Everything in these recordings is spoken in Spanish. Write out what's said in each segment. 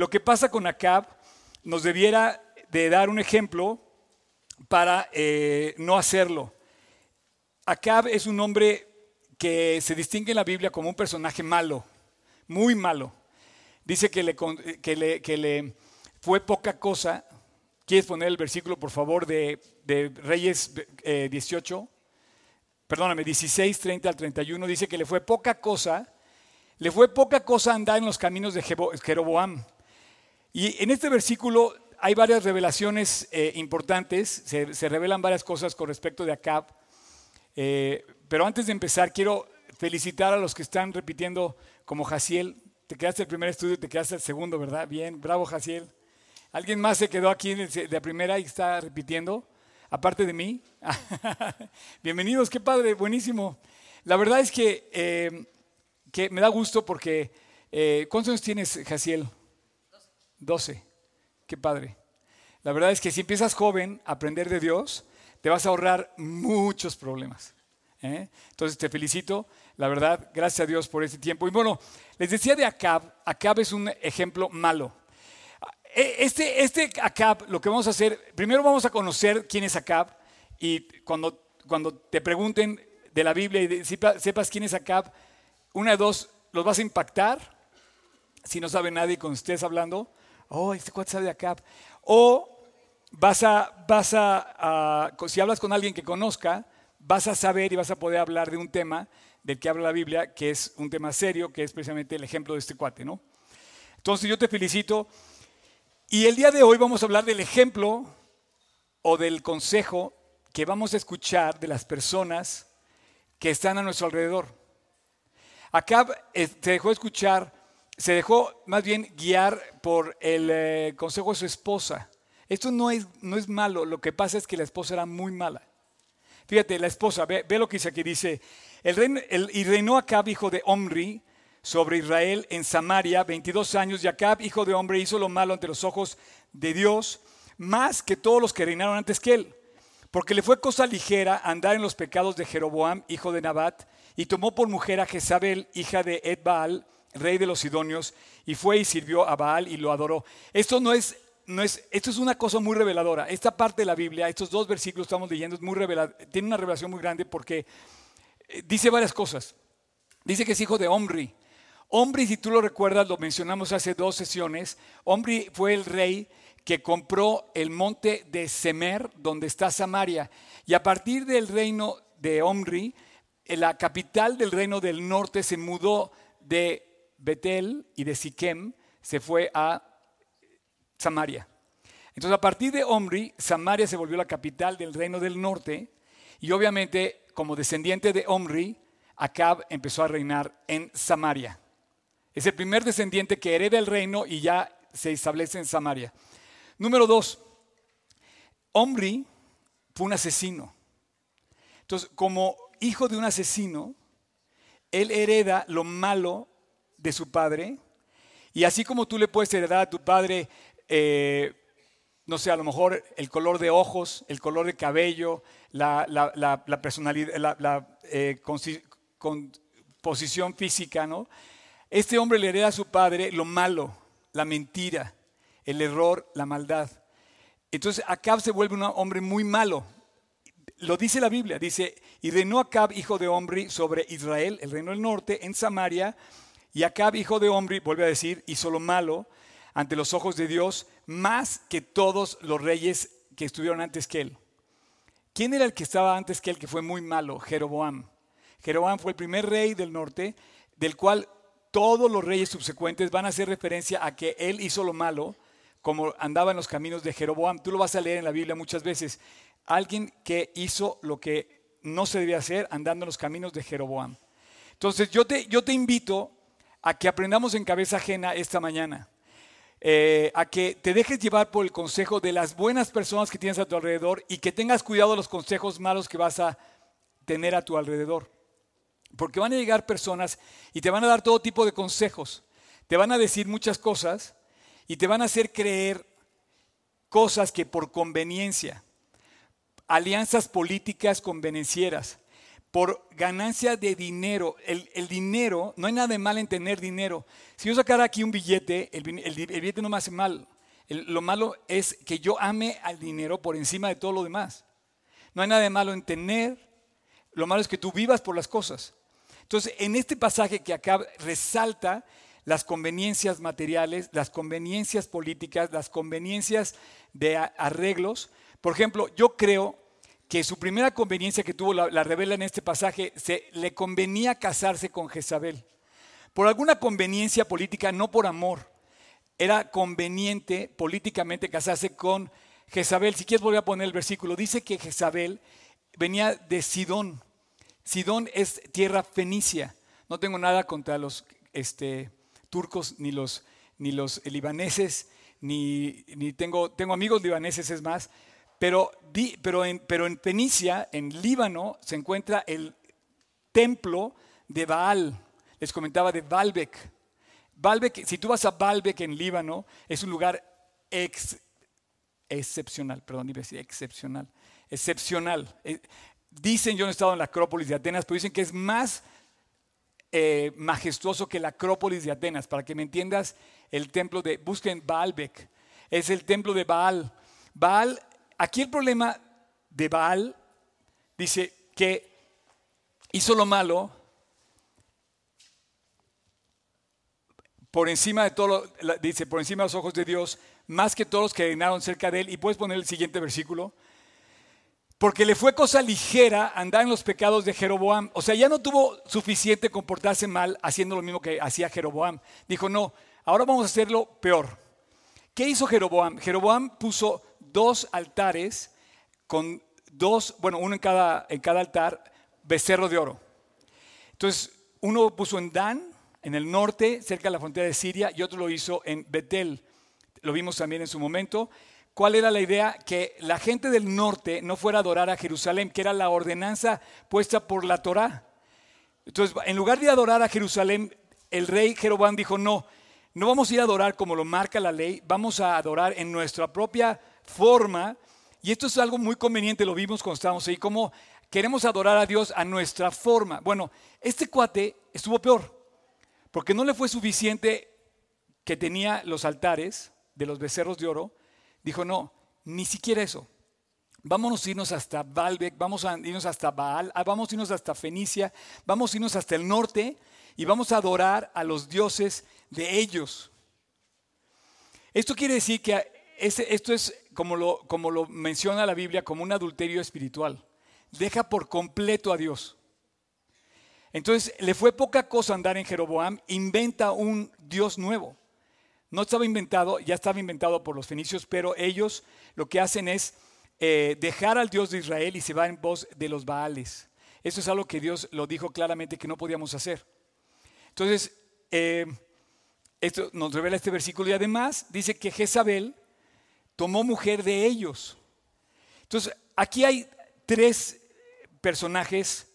Lo que pasa con Acab nos debiera de dar un ejemplo para eh, no hacerlo. Acab es un hombre que se distingue en la Biblia como un personaje malo, muy malo. Dice que le, le fue poca cosa. ¿Quieres poner el versículo, por favor, de, Reyes 18? Eh, Perdóname, 16, 30 al 31. Dice que le fue poca cosa, le fue poca cosa andar en los caminos de Jeroboam y en este versículo hay varias revelaciones eh, importantes, se, revelan varias cosas con respecto de Acab. Eh, pero antes de empezar, quiero felicitar a los que están repitiendo como Jaciel. Te quedaste el primer estudio, te quedaste el segundo, ¿verdad? Bien, bravo Jaciel. ¿Alguien más se quedó aquí de la primera y está repitiendo? Aparte de mí. Bienvenidos, qué padre, buenísimo. La verdad es que, eh, que me da gusto porque... ¿Cuántos años tienes, Jaciel? 12. Qué padre. La verdad es que si empiezas joven a aprender de Dios, te vas a ahorrar muchos problemas. ¿eh? Entonces te felicito, la verdad, gracias a Dios por este tiempo. Y bueno, les decía de Acab, Acab es un ejemplo malo. E, este, este Acab, lo que vamos a hacer, primero vamos a conocer quién es Acab y cuando, cuando te pregunten de la Biblia y sepas quién es Acab, una de dos, los vas a impactar si no sabe nadie con ustedes hablando, oh, este cuate sabe de acá. O vas a, vas a, si hablas con alguien que conozca, vas a saber y vas a poder hablar de un tema del que habla la Biblia, que es un tema serio, que es precisamente el ejemplo de este cuate, ¿no? Entonces yo te felicito. Y el día de hoy vamos a hablar del ejemplo o del consejo que vamos a escuchar de las personas que están a nuestro alrededor. Acá te eh, dejó escuchar se dejó más bien guiar por el eh, consejo de su esposa. Esto no es, no es malo, lo que pasa es que la esposa era muy mala. Fíjate, la esposa, ve, lo que dice aquí, dice, el, y reinó Acab, hijo de Omri, sobre Israel en Samaria, 22 años, y Acab, hijo de hombre, hizo lo malo ante los ojos de Dios, más que todos los que reinaron antes que él, porque le fue cosa ligera andar en los pecados de Jeroboam, hijo de Nabat, y tomó por mujer a Jezabel, hija de Edbaal, rey de los Sidonios, y fue y sirvió a Baal y lo adoró. Esto no es, no es, esto es una cosa muy reveladora. Esta parte de la Biblia, estos dos versículos que estamos leyendo, es muy tiene una revelación muy grande porque eh, dice varias cosas. Dice que es hijo de Omri. Omri, si tú lo recuerdas, lo mencionamos hace dos sesiones, Omri fue el rey que compró el monte de Semer, donde está Samaria. Y a partir del reino de Omri, la capital del reino del norte se mudó de Betel y de Siquem se fue a Samaria. Entonces, a partir de Omri, Samaria se volvió la capital del reino del norte y obviamente, como descendiente de Omri, Acab empezó a reinar en Samaria. Es el primer descendiente que hereda el reino y ya se establece en Samaria. Número dos, Omri fue un asesino. Entonces, como hijo de un asesino, él hereda lo malo de su padre. Y así como tú le puedes heredar a tu padre, eh, no sé, a lo mejor el color de ojos, el color de cabello, la, personalidad, la, eh, composición física, ¿no? Este hombre le hereda a su padre lo malo, la mentira, el error, la maldad. Entonces Acab se vuelve un hombre muy malo. Lo dice la Biblia, dice, y reinó Acab, hijo de Omri, sobre Israel, el reino del norte, en Samaria, y Acab, hijo de Omri, vuelve a decir, hizo lo malo ante los ojos de Dios, más que todos los reyes que estuvieron antes que él. ¿Quién era el que estaba antes que él que fue muy malo? Jeroboam. Jeroboam fue el primer rey del norte, del cual todos los reyes subsecuentes van a hacer referencia a que él hizo lo malo, como andaba en los caminos de Jeroboam. Tú lo vas a leer en la Biblia muchas veces. Alguien que hizo lo que no se debía hacer andando en los caminos de Jeroboam. Entonces yo te, yo te invito a que aprendamos en cabeza ajena esta mañana. Eh, a que te dejes llevar por el consejo de las buenas personas que tienes a tu alrededor y que tengas cuidado de los consejos malos que vas a tener a tu alrededor. Porque van a llegar personas y te van a dar todo tipo de consejos. Te van a decir muchas cosas y te van a hacer creer cosas que por conveniencia, alianzas políticas convenencieras, por ganancia de dinero. El, dinero, no hay nada de mal en tener dinero. Si yo sacara aquí un billete, el, billete no me hace mal. lo malo es que yo ame al dinero por encima de todo lo demás. No hay nada de malo en tener, lo malo es que tú vivas por las cosas. Entonces, en este pasaje que acá resalta las conveniencias materiales, las conveniencias políticas, las conveniencias de arreglos. Por ejemplo, yo creo que su primera conveniencia que tuvo, la, revela en este pasaje, se le convenía casarse con Jezabel. Por alguna conveniencia política, no por amor. Era conveniente políticamente casarse con Jezabel. Si quieres volver a poner el versículo, dice que Jezabel venía de Sidón. Sidón es tierra fenicia. No tengo nada contra los este, turcos ni los, ni los libaneses, ni, ni tengo, tengo amigos libaneses, es más, pero, pero, en, pero en Fenicia, en Líbano, se encuentra el templo de Baal. Les comentaba de Baalbek. Baalbek, si tú vas a Baalbek en Líbano, es un lugar excepcional, perdón, iba excepcional, excepcional. Eh, dicen, yo no he estado en la Acrópolis de Atenas, pero dicen que es más eh, majestuoso que la Acrópolis de Atenas. Para que me entiendas, el templo de, busquen Baalbek, es el templo de Baal. Baal Aquí el problema de Baal dice que hizo lo malo por encima de todo, dice, por encima de los ojos de Dios, más que todos los que reinaron cerca de él. Y puedes poner el siguiente versículo. Porque le fue cosa ligera andar en los pecados de Jeroboam. O sea, ya no tuvo suficiente comportarse mal haciendo lo mismo que hacía Jeroboam. Dijo, no, ahora vamos a hacerlo peor. ¿Qué hizo Jeroboam? Jeroboam puso dos altares con dos, bueno, uno en cada, en cada altar, becerro de oro. Entonces, uno puso en Dan, en el norte, cerca de la frontera de Siria, y otro lo hizo en Betel. Lo vimos también en su momento. ¿Cuál era la idea? Que la gente del norte no fuera a adorar a Jerusalén, que era la ordenanza puesta por la Torá. Entonces, en lugar de adorar a Jerusalén, el rey Jeroboam dijo, no, no vamos a ir a adorar como lo marca la ley, vamos a adorar en nuestra propia forma. Y esto es algo muy conveniente, lo vimos cuando estábamos ahí, como queremos adorar a Dios a nuestra forma. Bueno, este cuate estuvo peor, porque no le fue suficiente que tenía los altares de los becerros de oro. Dijo, no, ni siquiera eso. Vámonos a irnos hasta Baalbek, vamos a irnos hasta Baal, ah, vamos a irnos hasta Fenicia, vamos a irnos hasta el norte y vamos a adorar a los dioses de ellos. Esto quiere decir que esto es como lo, menciona la Biblia, como un adulterio espiritual. Deja por completo a Dios. Entonces le fue poca cosa andar en Jeroboam, inventa un Dios nuevo. No estaba inventado, ya estaba inventado por los fenicios, pero ellos lo que hacen es eh, dejar al Dios de Israel y se va en voz de los Baales. Eso es algo que Dios lo dijo claramente que no podíamos hacer. Entonces, eh, esto nos revela este versículo y además dice que Jezabel tomó mujer de ellos. Entonces, aquí hay tres personajes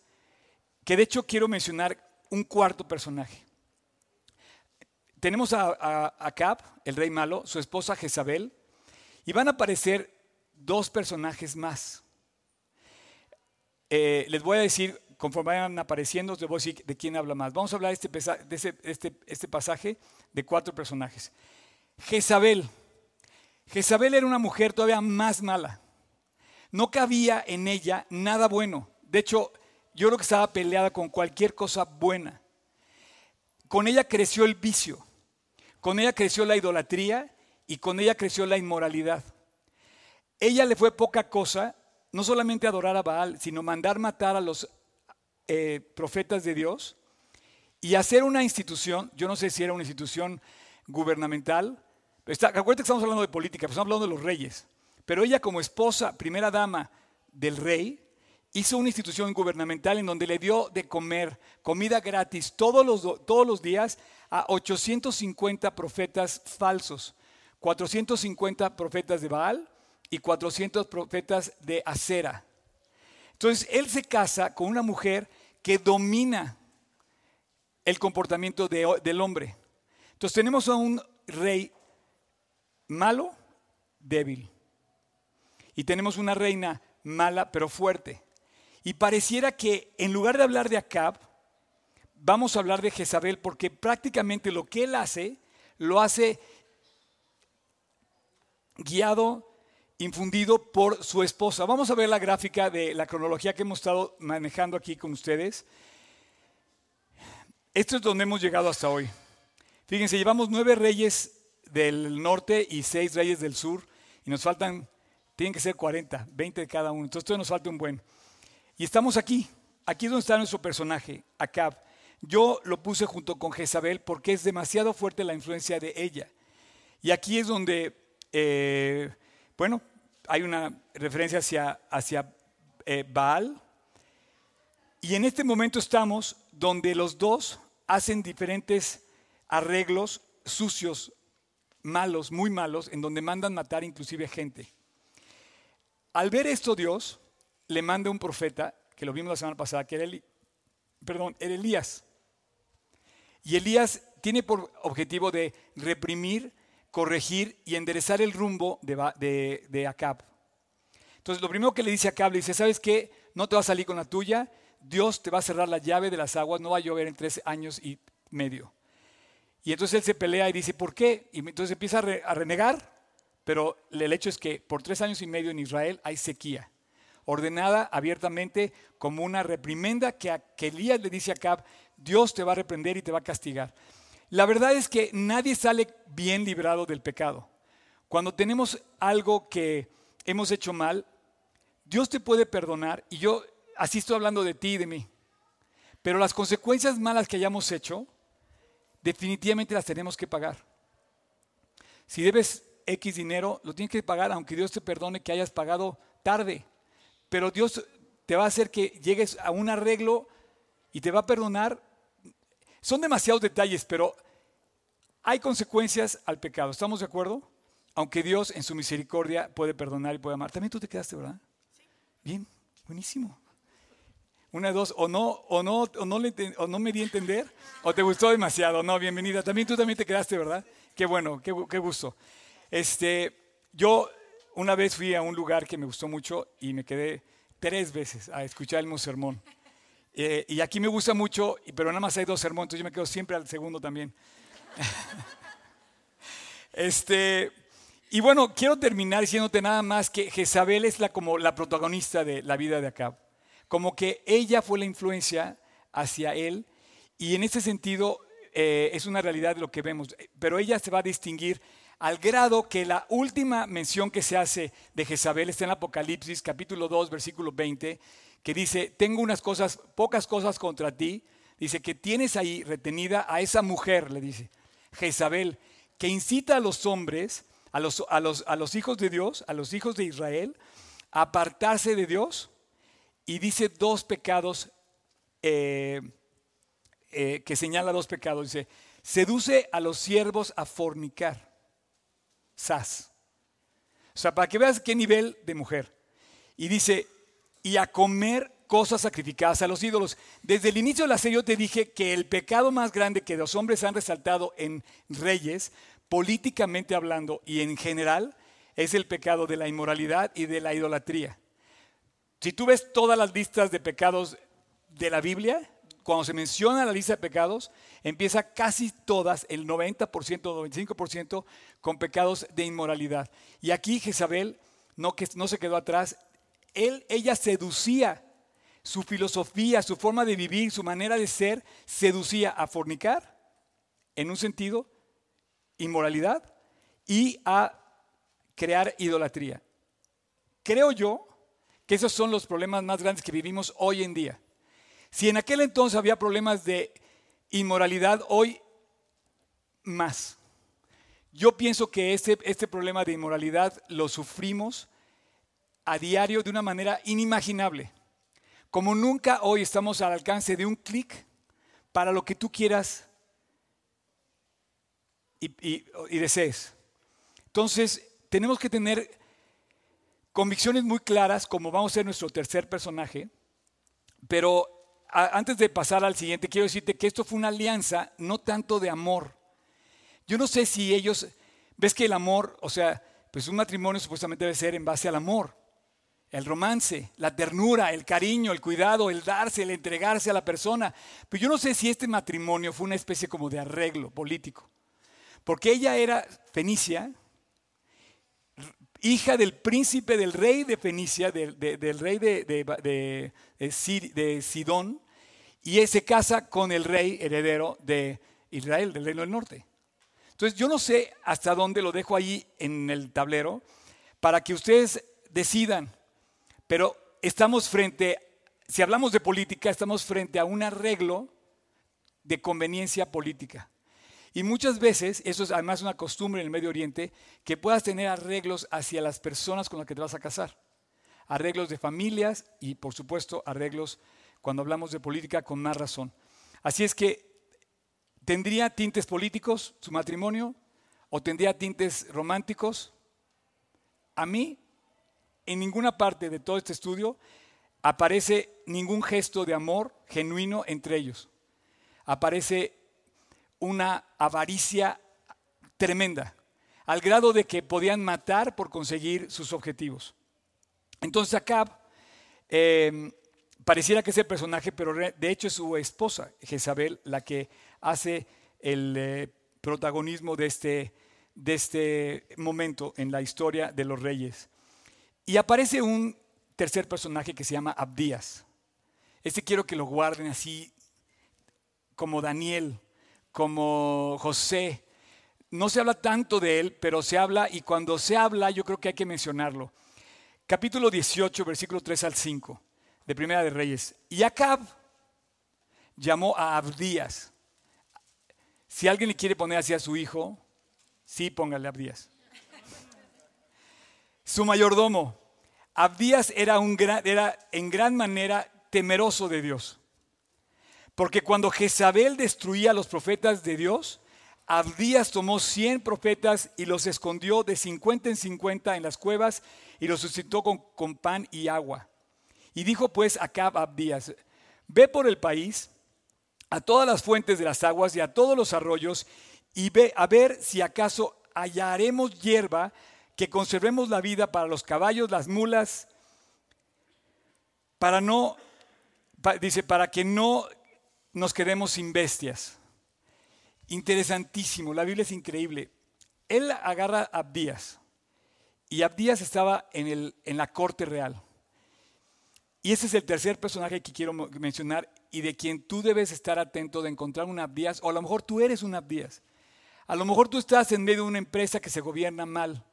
que de hecho quiero mencionar un cuarto personaje. Tenemos a, Acab, el rey malo, su esposa Jezabel, y van a aparecer dos personajes más. Eh, les voy a decir, conforme vayan apareciendo, les voy a decir de quién habla más. Vamos a hablar de este, este, este pasaje de cuatro personajes. Jezabel Jezabel era una mujer todavía más mala. No cabía en ella nada bueno. De hecho, yo creo que estaba peleada con cualquier cosa buena. Con ella creció el vicio, con ella creció la idolatría y con ella creció la inmoralidad. Ella le fue poca cosa, no solamente adorar a Baal, sino mandar matar a los eh, profetas de Dios y hacer una institución, yo no sé si era una institución gubernamental, Está, acuérdate que estamos hablando de política, estamos hablando de los reyes. Pero ella como esposa, primera dama del rey, hizo una institución gubernamental en donde le dio de comer comida gratis todos los, todos los días a 850 profetas falsos, 450 profetas de Baal y 400 profetas de Acera. Entonces él se casa con una mujer que domina el comportamiento del hombre. Entonces tenemos a un rey malo, débil. Y tenemos una reina mala pero fuerte. Y pareciera que en lugar de hablar de Acab, vamos a hablar de Jezabel, porque prácticamente lo que él hace, lo hace guiado, infundido por su esposa. Vamos a ver la gráfica de la cronología que hemos estado manejando aquí con ustedes. Esto es donde hemos llegado hasta hoy. Fíjense, llevamos nueve reyes del norte y seis reyes del sur, y nos faltan, tienen que ser 40, 20 de cada uno. Entonces nos falta un buen. Y estamos aquí, aquí es donde está nuestro personaje, Acab. Yo lo puse junto con Jezabel porque es demasiado fuerte la influencia de ella. Y aquí es donde eh, bueno, hay una referencia hacia, hacia eh, Baal. Y en este momento estamos donde los dos hacen diferentes arreglos sucios, malos, muy malos, en donde mandan matar inclusive gente. Al ver esto Dios le manda un profeta, que lo vimos la semana pasada, que era, perdón, era Elías. Y Elías tiene por objetivo de reprimir corregir y enderezar el rumbo de, de, Acab. Entonces, lo primero que le dice a Acab, le dice, ¿sabes qué? No te va a salir con la tuya, Dios te va a cerrar la llave de las aguas, no va a llover en tres años y medio. Y entonces él se pelea y dice, ¿por qué? Y entonces empieza a, renegar, pero el hecho es que por tres años y medio en Israel hay sequía, ordenada abiertamente como una reprimenda que, Elías le dice a Acab, Dios te va a reprender y te va a castigar. La verdad es que nadie sale bien librado del pecado. Cuando tenemos algo que hemos hecho mal, Dios te puede perdonar y yo así estoy hablando de ti y de mí. Pero las consecuencias malas que hayamos hecho, definitivamente las tenemos que pagar. Si debes X dinero, lo tienes que pagar aunque Dios te perdone que hayas pagado tarde. Pero Dios te va a hacer que llegues a un arreglo y te va a perdonar son demasiados detalles, pero hay consecuencias al pecado. ¿Estamos de acuerdo? Aunque Dios en su misericordia puede perdonar y puede amar. También tú te quedaste, ¿verdad? Bien, buenísimo. Una de dos, o no, o no, o no, le, o no me di a entender, o te gustó demasiado. No, bienvenida. También tú también te quedaste, ¿verdad? Qué bueno, qué, qué gusto. Este, yo una vez fui a un lugar que me gustó mucho y me quedé tres veces a escuchar el mismo sermón. Eh, y aquí me gusta mucho, pero nada más hay dos sermones, entonces yo me quedo siempre al segundo también. este, y bueno, quiero terminar diciéndote nada más que Jezabel es la, como la protagonista de la vida de Acab. Como que ella fue la influencia hacia él y en ese sentido eh, es una realidad lo que vemos. Pero ella se va a distinguir al grado que la última mención que se hace de Jezabel está en Apocalipsis capítulo 2 versículo 20 que dice, tengo unas cosas, pocas cosas contra ti. Dice que tienes ahí retenida a esa mujer, le dice, Jezabel, que incita a los hombres, a los, a los, a los hijos de Dios, a los hijos de Israel, a apartarse de Dios. Y dice dos pecados, eh, eh, que señala dos pecados. Dice, seduce a los siervos a fornicar. Sas. O sea, para que veas qué nivel de mujer. Y dice, y a comer cosas sacrificadas a los ídolos. Desde el inicio de la serie yo te dije que el pecado más grande que los hombres han resaltado en reyes, políticamente hablando y en general, es el pecado de la inmoralidad y de la idolatría. Si tú ves todas las listas de pecados de la Biblia, cuando se menciona la lista de pecados, empieza casi todas, el 90%, 95%, con pecados de inmoralidad. Y aquí Jezabel no, no se quedó atrás, él, ella seducía, su filosofía, su forma de vivir, su manera de ser, seducía a fornicar, en un sentido, inmoralidad, y a crear idolatría. Creo yo que esos son los problemas más grandes que vivimos hoy en día. Si en aquel entonces había problemas de inmoralidad, hoy más. Yo pienso que este, este problema de inmoralidad lo sufrimos a diario de una manera inimaginable. Como nunca hoy estamos al alcance de un clic para lo que tú quieras y, desees. Entonces, tenemos que tener convicciones muy claras, como vamos a ser nuestro tercer personaje, pero antes de pasar al siguiente, quiero decirte que esto fue una alianza, no tanto de amor. Yo no sé si ellos, ves que el amor, o sea, pues un matrimonio supuestamente debe ser en base al amor. el romance, la ternura, el cariño, el cuidado, el darse, el entregarse a la persona. Pero yo no sé si este matrimonio fue una especie como de arreglo político. Porque ella era Fenicia, hija del príncipe del rey de Fenicia, del, rey de, de, Sidón, y se casa con el rey heredero de Israel, del reino del norte. Entonces yo no sé hasta dónde lo dejo ahí en el tablero para que ustedes decidan, pero estamos frente, si hablamos de política, estamos frente a un arreglo de conveniencia política. Y muchas veces, eso es además una costumbre en el Medio Oriente, que puedas tener arreglos hacia las personas con las que te vas a casar. Arreglos de familias y, por supuesto, arreglos cuando hablamos de política con más razón. Así es que, ¿tendría tintes políticos su matrimonio? ¿O tendría tintes románticos? A mí, en ninguna parte de todo este estudio aparece ningún gesto de amor genuino entre ellos. Aparece una avaricia tremenda, al grado de que podían matar por conseguir sus objetivos. Entonces Acab em, pareciera que es el personaje, pero de hecho es su esposa, Jezabel, la que hace el eh, protagonismo de este, de este momento en la historia de los reyes. Y aparece un tercer personaje que se llama Abdías. Este quiero que lo guarden así como Daniel, como José. No se habla tanto de él, pero se habla y cuando se habla yo creo que hay que mencionarlo. Capítulo 18, versículo 3 al 5 de Primera de Reyes. Y Acab llamó a Abdías. Si alguien le quiere poner así a su hijo, sí póngale Abdías. Su mayordomo. Abdías era, un era en gran manera temeroso de Dios. Porque cuando Jezabel destruía a los profetas de Dios, Abdías tomó 100 profetas y los escondió de 50 en 50 en las cuevas y los suscitó con, pan y agua. Y dijo pues a Abdías, ve por el país a todas las fuentes de las aguas y a todos los arroyos y ve a ver si acaso hallaremos hierba que conservemos la vida para los caballos, las mulas, para no, dice, para que no nos quedemos sin bestias. Interesantísimo, la Biblia es increíble. Él agarra a Abdías y Abdías estaba en, el, en la corte real. Y ese es el tercer personaje que quiero mencionar y de quien tú debes estar atento de encontrar un Abdías, o a lo mejor tú eres un Abdías. A lo mejor tú estás en medio de una empresa que se gobierna mal.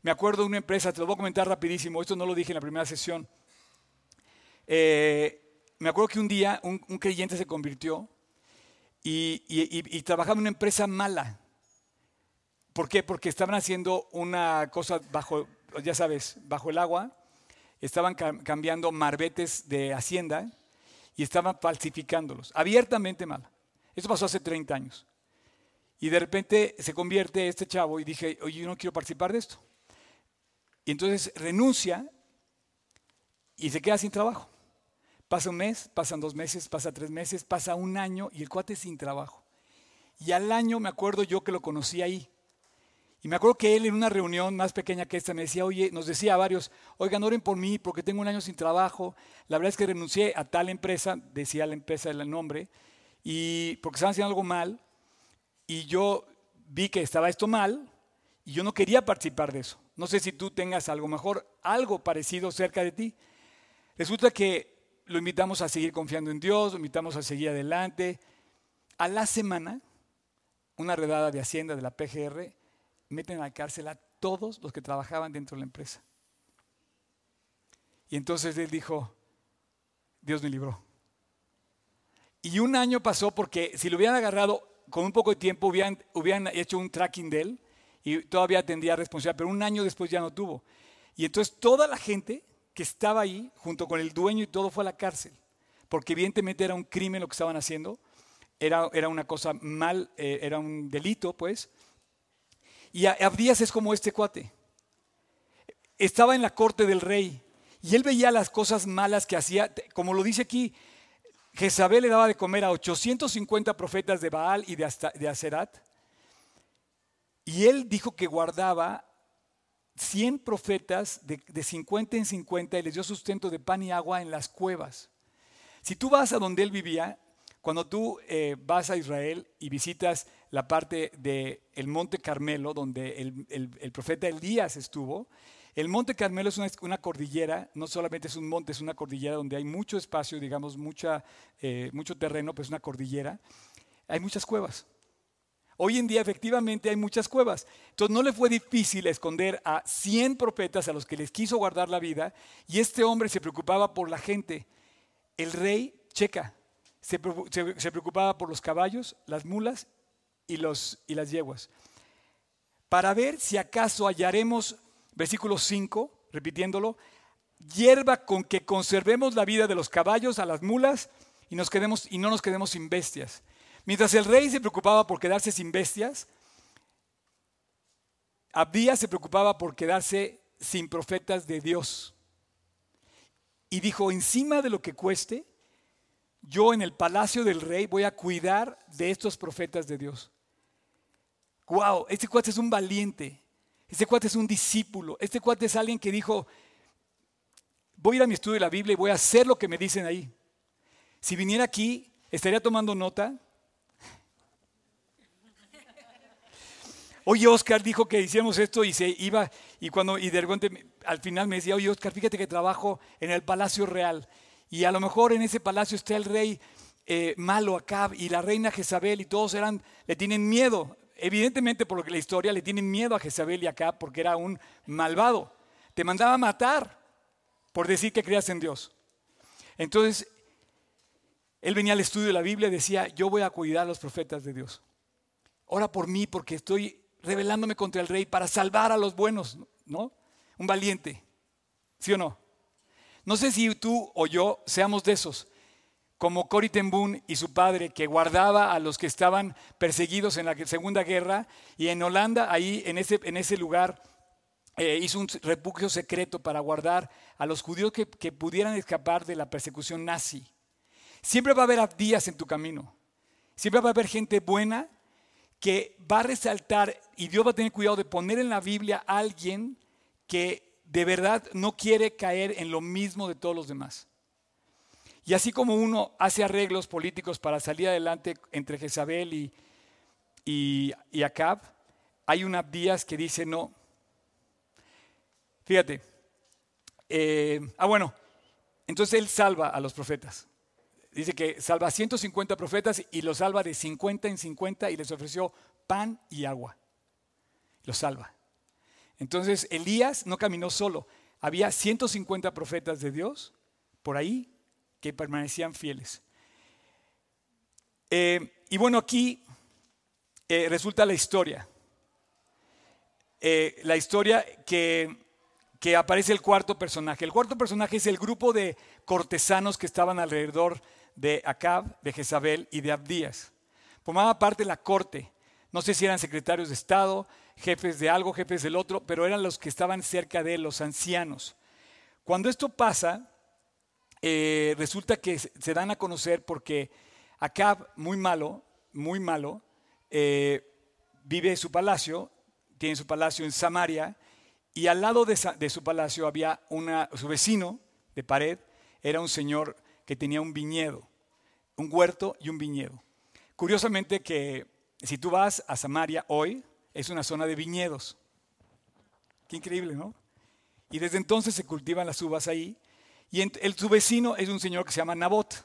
Me acuerdo de una empresa, te lo voy a comentar rapidísimo, esto no lo dije en la primera sesión. Eh, me acuerdo que un día un, creyente se convirtió y, trabajaba en una empresa mala. ¿Por qué? Porque estaban haciendo una cosa bajo, ya sabes, bajo el agua, estaban cambiando marbetes de hacienda y estaban falsificándolos, abiertamente mal. Eso pasó hace 30 años. Y de repente se convierte este chavo y dije, oye, yo no quiero participar de esto. Y entonces renuncia y se queda sin trabajo. Pasa un mes, pasan dos meses, pasa tres meses, pasa un año y el cuate sin trabajo. Y al año me acuerdo yo que lo conocí ahí. Y me acuerdo que él en una reunión más pequeña que esta me decía, oye, nos decía a varios, oigan, oren por mí porque tengo un año sin trabajo. La verdad es que renuncié a tal empresa, decía la empresa el nombre, y porque estaban haciendo algo mal. Y yo vi que estaba esto mal y yo no quería participar de eso. No sé si tú tengas algo mejor, algo parecido cerca de ti. Resulta que lo invitamos a seguir confiando en Dios, lo invitamos a seguir adelante. A la semana, una redada de Hacienda de la PGR meten a la cárcel a todos los que trabajaban dentro de la empresa. Y entonces él dijo, Dios me libró. Y un año pasó porque si lo hubieran agarrado con un poco de tiempo, hubieran, hecho un tracking de él y todavía tendría responsabilidad, pero un año después ya no tuvo. Y entonces toda la gente estaba ahí, junto con el dueño y todo, fue a la cárcel. Porque evidentemente era un crimen lo que estaban haciendo, era, era una cosa mal, eh, era un delito, pues. Y Abdías es como este cuate. Estaba en la corte del rey y él veía las cosas malas que hacía, como lo dice aquí, Jezabel le daba de comer a 850 profetas de Baal y de, de Aserat. Y él dijo que guardaba 100 profetas de, de 50 en 50 y les dio sustento de pan y agua en las cuevas. Si tú vas a donde él vivía, cuando tú eh, vas a Israel y visitas la parte del Monte Carmelo, donde el, profeta Elías estuvo, el Monte Carmelo es una, cordillera, no solamente es un monte, es una cordillera donde hay mucho espacio, digamos, mucha, eh, mucho terreno, pero es una cordillera. Hay muchas cuevas. Hoy en día efectivamente hay muchas cuevas. Entonces no le fue difícil esconder a 100 profetas a los que les quiso guardar la vida y este hombre se preocupaba por la gente. El rey, checa, se, preocupaba por los caballos, las mulas y, los, y las yeguas. Para ver si acaso hallaremos, versículo 5, repitiéndolo, hierba con que conservemos la vida de los caballos a las mulas y, nos quedemos, y no nos quedemos sin bestias. Mientras el rey se preocupaba por quedarse sin bestias, Abdías se preocupaba por quedarse sin profetas de Dios. Y dijo, encima de lo que cueste, yo en el palacio del rey voy a cuidar de estos profetas de Dios. Wow, este cuate es un valiente, este cuate es un discípulo, este cuate es alguien que dijo, voy a ir a mi estudio de la Biblia y voy a hacer lo que me dicen ahí. Si viniera aquí, estaría tomando nota. Oye, Oscar dijo que hiciéramos esto y se iba, y cuando, y de al final me decía, oye, Oscar, fíjate que trabajo en el Palacio Real y a lo mejor en ese palacio está el rey eh, malo Acab y la reina Jezabel y todos eran, le tienen miedo. Evidentemente por la historia le tienen miedo a Jezabel y Acab porque era un malvado. Te mandaba a matar por decir que creas en Dios. Entonces, él venía al estudio de la Biblia y decía, yo voy a cuidar a los profetas de Dios. Ora por mí porque estoy rebelándome contra el rey para salvar a los buenos, ¿no? Un valiente, ¿sí o no? No sé si tú o yo seamos de esos, como Cory Ten y su padre, que guardaba a los que estaban perseguidos en la Segunda Guerra, y en Holanda, ahí en ese, en ese lugar, eh, hizo un refugio secreto para guardar a los judíos que, que pudieran escapar de la persecución nazi. Siempre va a haber días en tu camino. Siempre va a haber gente buena que va a resaltar y Dios va a tener cuidado de poner en la Biblia a alguien que de verdad no quiere caer en lo mismo de todos los demás. Y así como uno hace arreglos políticos para salir adelante entre Jezabel y, y, Acab, hay un Abdías que dice no. Fíjate. Eh, ah, bueno, entonces él salva a los profetas. Dice que salva a 150 profetas y los salva de 50 en 50 y les ofreció pan y agua. Los salva. Entonces Elías no caminó solo, había 150 profetas de Dios por ahí que permanecían fieles. Eh, y bueno, aquí eh, resulta la historia. Eh, la historia que, que, aparece el cuarto personaje. El cuarto personaje es el grupo de cortesanos que estaban alrededor de Acab, de Jezabel y de Abdías. Formaba parte de la corte. No sé si eran secretarios de Estado, jefes de algo, jefes del otro, pero eran los que estaban cerca de los ancianos. Cuando esto pasa, eh, resulta que se dan a conocer porque Acab, muy malo, muy malo, eh, vive en su palacio, tiene su palacio en Samaria, y al lado de, de su palacio había una, su vecino de pared, era un señor que tenía un viñedo, un huerto y un viñedo. Curiosamente que si tú vas a Samaria hoy, es una zona de viñedos. Qué increíble, ¿no? Y desde entonces se cultivan las uvas ahí. Y el, su vecino es un señor que se llama Nabot.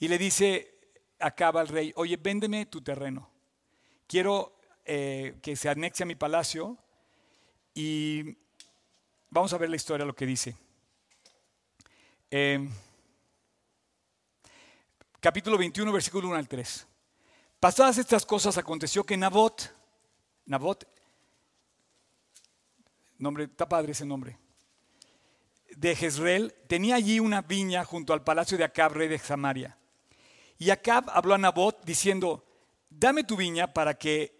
Y le dice, acaba al rey, oye, véndeme tu terreno. Quiero eh, que se anexe a mi palacio. Y vamos a ver la historia, lo que dice. Eh, capítulo 21, versículo 1 al 3. Pasadas estas cosas aconteció que Nabot, Nabot, nombre, está padre ese nombre, de Jezreel, tenía allí una viña junto al palacio de Acab, rey de Samaria. Y Acab habló a Nabot diciendo, dame tu viña para que,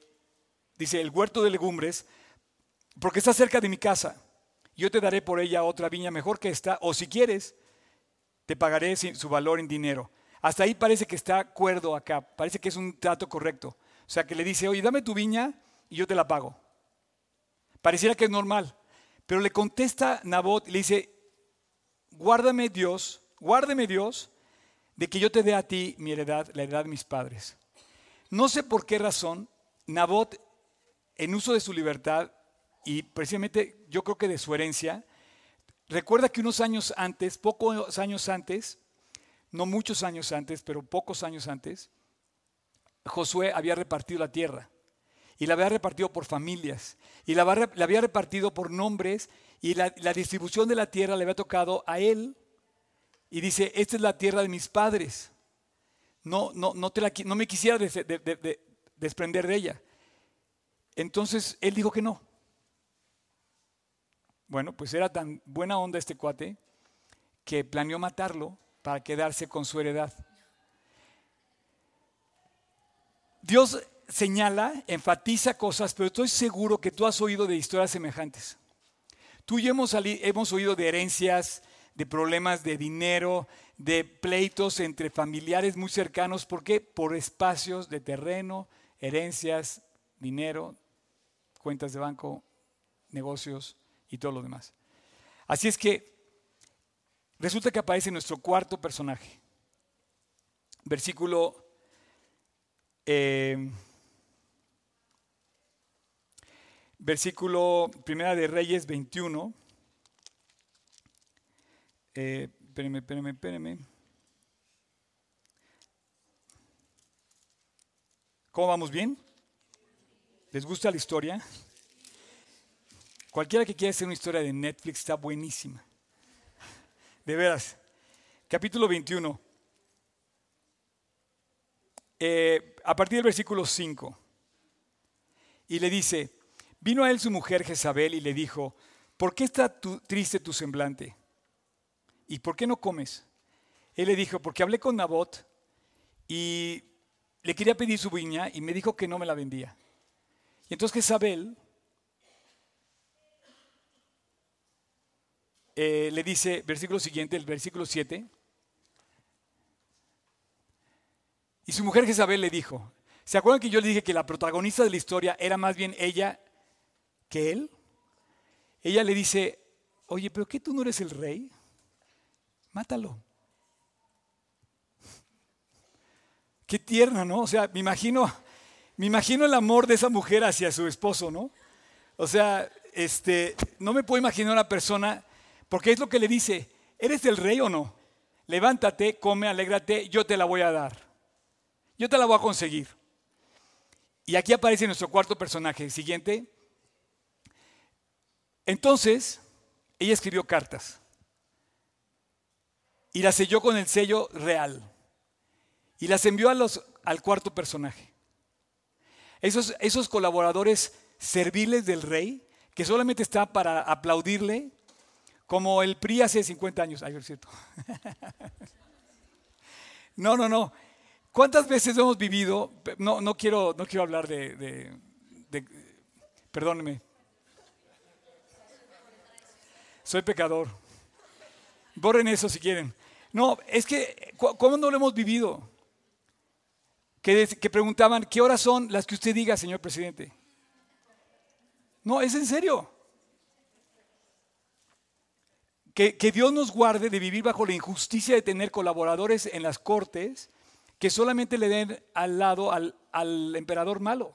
dice, el huerto de legumbres, porque está cerca de mi casa. Yo te daré por ella otra viña mejor que esta, o si quieres, te pagaré su valor en dinero. Hasta ahí parece que está acuerdo acá, parece que es un trato correcto. O sea, que le dice, oye, dame tu viña y yo te la pago. Pareciera que es normal. Pero le contesta Nabot y le dice, guárdame Dios, guárdeme Dios de que yo te dé a ti mi heredad, la heredad de mis padres. No sé por qué razón Nabot, en uso de su libertad y precisamente yo creo que de su herencia, recuerda que unos años antes, pocos años antes, no muchos años antes, pero pocos años antes, Josué había repartido la tierra y la había repartido por familias y la, había repartido por nombres y la, distribución de la tierra le había tocado a él y dice, esta es la tierra de mis padres. No, no, no, me quisiera desprender de ella. Entonces él dijo que no. Bueno, pues era tan buena onda este cuate que planeó matarlo para quedarse con su heredad. Dios señala, enfatiza cosas, pero estoy seguro que tú has oído de historias semejantes. Tú y hemos, hemos oído de herencias, de problemas de dinero, de pleitos entre familiares muy cercanos. ¿Por qué? Por espacios de terreno, herencias, dinero, cuentas de banco, negocios y todo lo demás. Así es que resulta que aparece nuestro cuarto personaje. Versículo eh, versículo Primera de Reyes 21. Eh, espérenme, espérenme, espérenme. ¿Cómo vamos bien? ¿Les gusta la historia? Cualquiera que quiera hacer una historia de Netflix está buenísima. De veras. Capítulo 21. Eh, a partir del versículo 5. Y le dice, vino a él su mujer Jezabel y le dijo, ¿por qué está triste tu semblante? ¿Y por qué no comes? Él le dijo, porque hablé con Nabot y le quería pedir su viña y me dijo que no me la vendía. Y entonces Jezabel eh, le dice, versículo siguiente, el versículo 7, y su mujer Jezabel le dijo, ¿se acuerdan que yo le dije que la protagonista de la historia era más bien ella que él? Ella le dice, oye, pero ¿qué tú no eres el rey? Mátalo. Qué tierna, ¿no? O sea, me imagino me imagino el amor de esa mujer hacia su esposo, ¿no? O sea, este, no me puedo imaginar una persona, porque es lo que le dice, ¿eres el rey o no? Levántate, come, alégrate, yo te la voy a dar. Yo te la voy a conseguir. Y aquí aparece nuestro cuarto personaje, siguiente. Entonces, ella escribió cartas y las selló con el sello real y las envió a los, al cuarto personaje. Esos, esos colaboradores serviles del rey, que solamente está para aplaudirle, como el PRI hace 50 años. Ay, es cierto. No, no, no. ¿Cuántas veces hemos vivido? No, no, quiero, no quiero hablar de, de, de perdónenme. Soy pecador. Borren eso si quieren. No, es que, ¿cómo no lo hemos vivido? que, preguntaban, ¿qué horas son las que usted diga, señor presidente? No, es en serio. Que, Dios nos guarde de vivir bajo la injusticia de tener colaboradores en las cortes que solamente le den al lado al, emperador malo.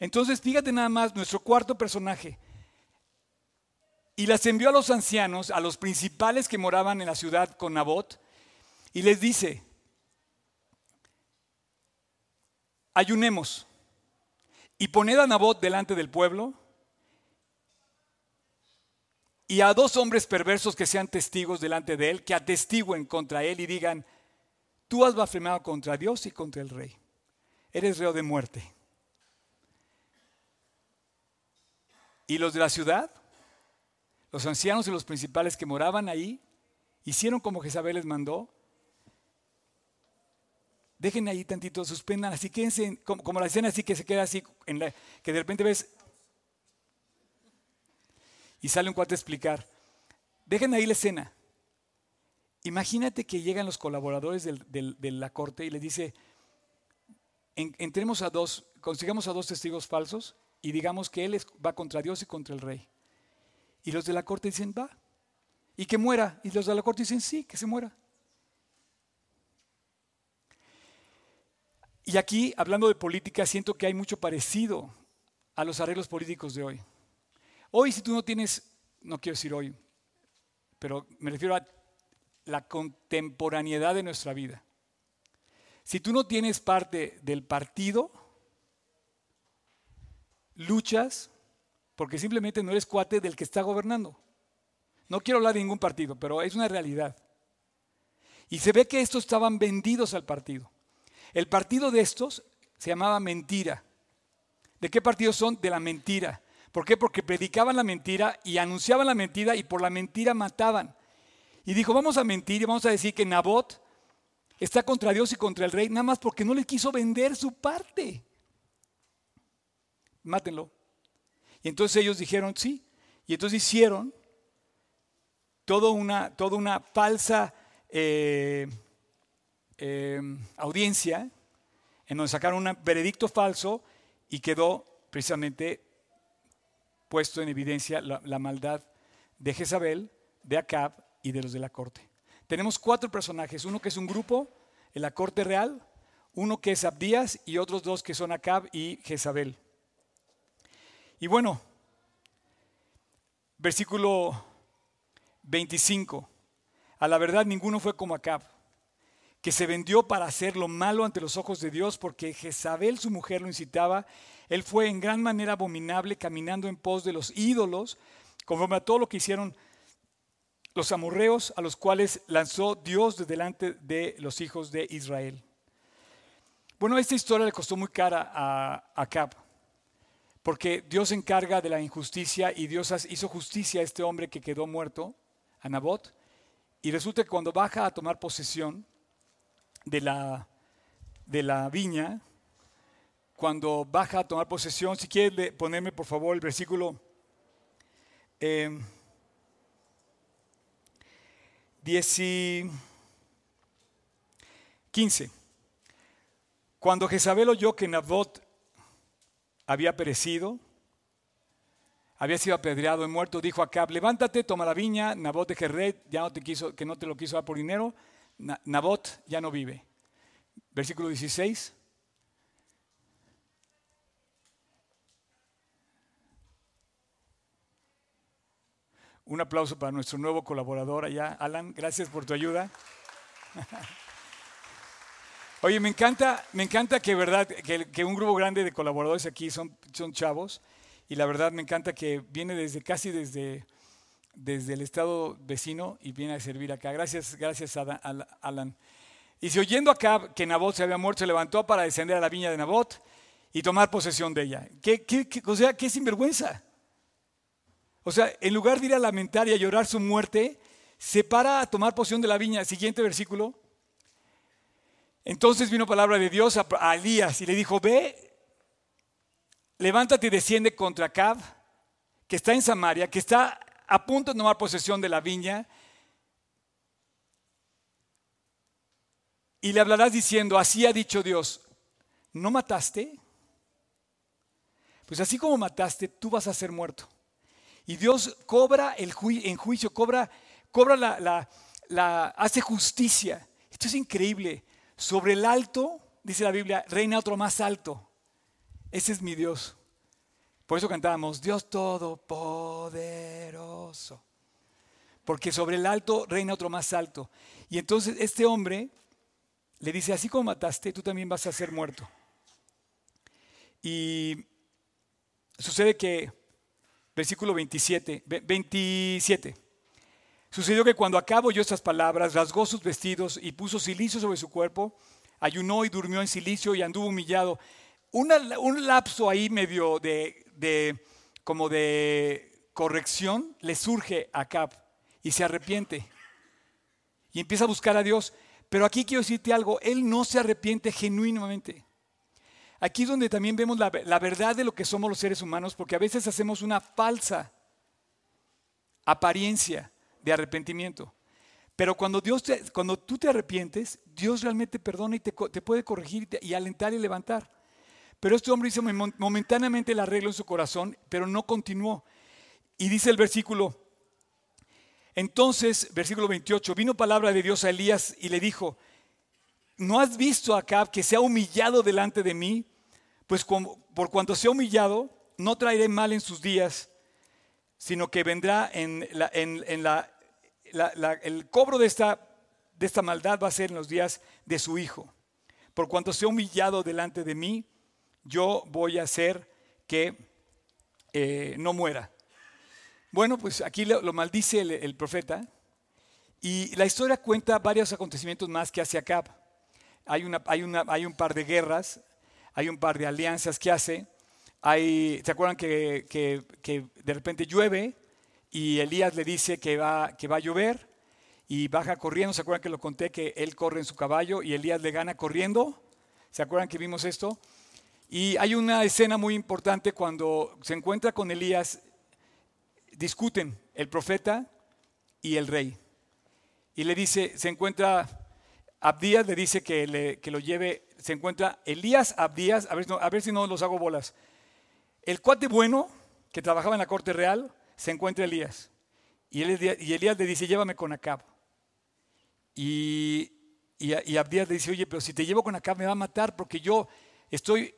Entonces, fíjate nada más, nuestro cuarto personaje. Y las envió a los ancianos, a los principales que moraban en la ciudad con Nabot, y les dice, ayunemos y poned a Nabot delante del pueblo y a dos hombres perversos que sean testigos delante de él, que atestiguen contra él y digan, tú has blasfemado contra Dios y contra el rey. Eres reo de muerte. Y los de la ciudad, los ancianos y los principales que moraban ahí, hicieron como Jezabel les mandó Dejen ahí tantito, suspendan, así quédense, como, como la escena así que se queda así, en la, que de repente ves y sale un cuate a explicar. Dejen ahí la escena. Imagínate que llegan los colaboradores de la corte y les dice, entremos a dos, consigamos a dos testigos falsos y digamos que él va contra Dios y contra el rey. Y los de la corte dicen, va. Y que muera. Y los de la corte dicen, sí, que se muera. Y aquí, hablando de política, siento que hay mucho parecido a los arreglos políticos de hoy. Hoy, si tú no tienes, no quiero decir hoy, pero me refiero a la contemporaneidad de nuestra vida. Si tú no tienes parte del partido, luchas porque simplemente no eres cuate del que está gobernando. No quiero hablar de ningún partido, pero es una realidad. Y se ve que estos estaban vendidos al partido. El partido de estos se llamaba mentira. ¿De qué partido son? De la mentira. ¿Por qué? Porque predicaban la mentira y anunciaban la mentira y por la mentira mataban. Y dijo, vamos a mentir y vamos a decir que Nabot está contra Dios y contra el rey, nada más porque no le quiso vender su parte. Mátenlo. Y entonces ellos dijeron, sí. Y entonces hicieron toda una, toda una falsa eh, eh, audiencia en donde sacaron un veredicto falso y quedó precisamente puesto en evidencia la, maldad de Jezabel, de Acab y de los de la corte. Tenemos cuatro personajes, uno que es un grupo en la corte real, uno que es Abdías y otros dos que son Acab y Jezabel. Y bueno, versículo 25, a la verdad ninguno fue como Acab que se vendió para hacer lo malo ante los ojos de Dios porque Jezabel su mujer lo incitaba. Él fue en gran manera abominable caminando en pos de los ídolos, conforme a todo lo que hicieron los amorreos a los cuales lanzó Dios de delante de los hijos de Israel. Bueno, esta historia le costó muy cara a Acab, porque Dios se encarga de la injusticia y Dios hizo justicia a este hombre que quedó muerto, a Nabot, y resulta que cuando baja a tomar posesión, de la, de la viña, cuando baja a tomar posesión, si quiere ponerme por favor el versículo eh, 15. Cuando Jezabel oyó que Nabot había perecido, había sido apedreado y muerto, dijo a Acab, levántate, toma la viña, Nabot de Jerret, ya no te quiso, que no te lo quiso dar por dinero, Nabot ya no vive. Versículo 16. Un aplauso para nuestro nuevo colaborador allá, Alan. Gracias por tu ayuda. Oye, me encanta, me encanta que, verdad, que, un grupo grande de colaboradores aquí son, son chavos y la verdad me encanta que viene desde casi desde desde el estado vecino y viene a servir acá. Gracias, gracias Alan. Y si oyendo acá que Nabot se había muerto, se levantó para descender a la viña de Nabot y tomar posesión de ella. ¿Qué, o sea, qué sinvergüenza. O sea, en lugar de ir a lamentar y a llorar su muerte, se para a tomar posesión de la viña. Siguiente versículo. Entonces vino palabra de Dios a, a Elías y le dijo, ve, levántate y desciende contra Acab, que está en Samaria, que está a punto de tomar posesión de la viña, y le hablarás diciendo, así ha dicho Dios, ¿no mataste? Pues así como mataste, tú vas a ser muerto. Y Dios cobra el en juicio, cobra, cobra la, la, hace justicia. Esto es increíble. Sobre el alto, dice la Biblia, reina otro más alto. Ese es mi Dios. Por eso cantábamos, Dios Todopoderoso. Porque sobre el alto reina otro más alto. Y entonces este hombre le dice, así como mataste, tú también vas a ser muerto. Y sucede que, versículo 27, 27, sucedió que cuando acabo yo estas palabras, rasgó sus vestidos y puso silicio sobre su cuerpo, ayunó y durmió en silicio y anduvo humillado. un lapso ahí medio de de, como de corrección le surge a Acab y se arrepiente y empieza a buscar a Dios. Pero aquí quiero decirte algo, él no se arrepiente genuinamente. Aquí es donde también vemos la, la, verdad de lo que somos los seres humanos, porque a veces hacemos una falsa apariencia de arrepentimiento. Pero cuando, Dios cuando tú te arrepientes, Dios realmente perdona y te, te puede corregir y alentar y levantar. Pero este hombre hizo momentáneamente el arreglo en su corazón, pero no continuó. Y dice el versículo, entonces, versículo 28, vino palabra de Dios a Elías y le dijo, ¿no has visto a Acab que se ha humillado delante de mí? Pues por cuanto se ha humillado, no traeré mal en sus días, sino que vendrá en, la, el cobro de esta, de esta maldad va a ser en los días de su hijo. Por cuanto se ha humillado delante de mí, yo voy a hacer que eh, no muera. Bueno, pues aquí lo, maldice el, profeta y la historia cuenta varios acontecimientos más que hace Acab. Hay, un par de guerras, hay un par de alianzas que hace. Hay, ¿Se acuerdan que, que, de repente llueve y Elías le dice que va, que va a llover y baja corriendo? ¿Se acuerdan que lo conté que él corre en su caballo y Elías le gana corriendo? ¿Se acuerdan que vimos esto? Y hay una escena muy importante cuando se encuentra con Elías discuten el profeta y el rey. Y le dice, se encuentra, Abdías le dice que, le, que lo lleve, se encuentra Elías, Abdías, a ver, a ver si no los hago bolas. El cuate bueno, que trabajaba en la corte real, se encuentra Elías. Y, y Elías le dice, llévame con Acab. Y, y, Abdías le dice, oye, pero si te llevo con Acab me va a matar porque yo estoy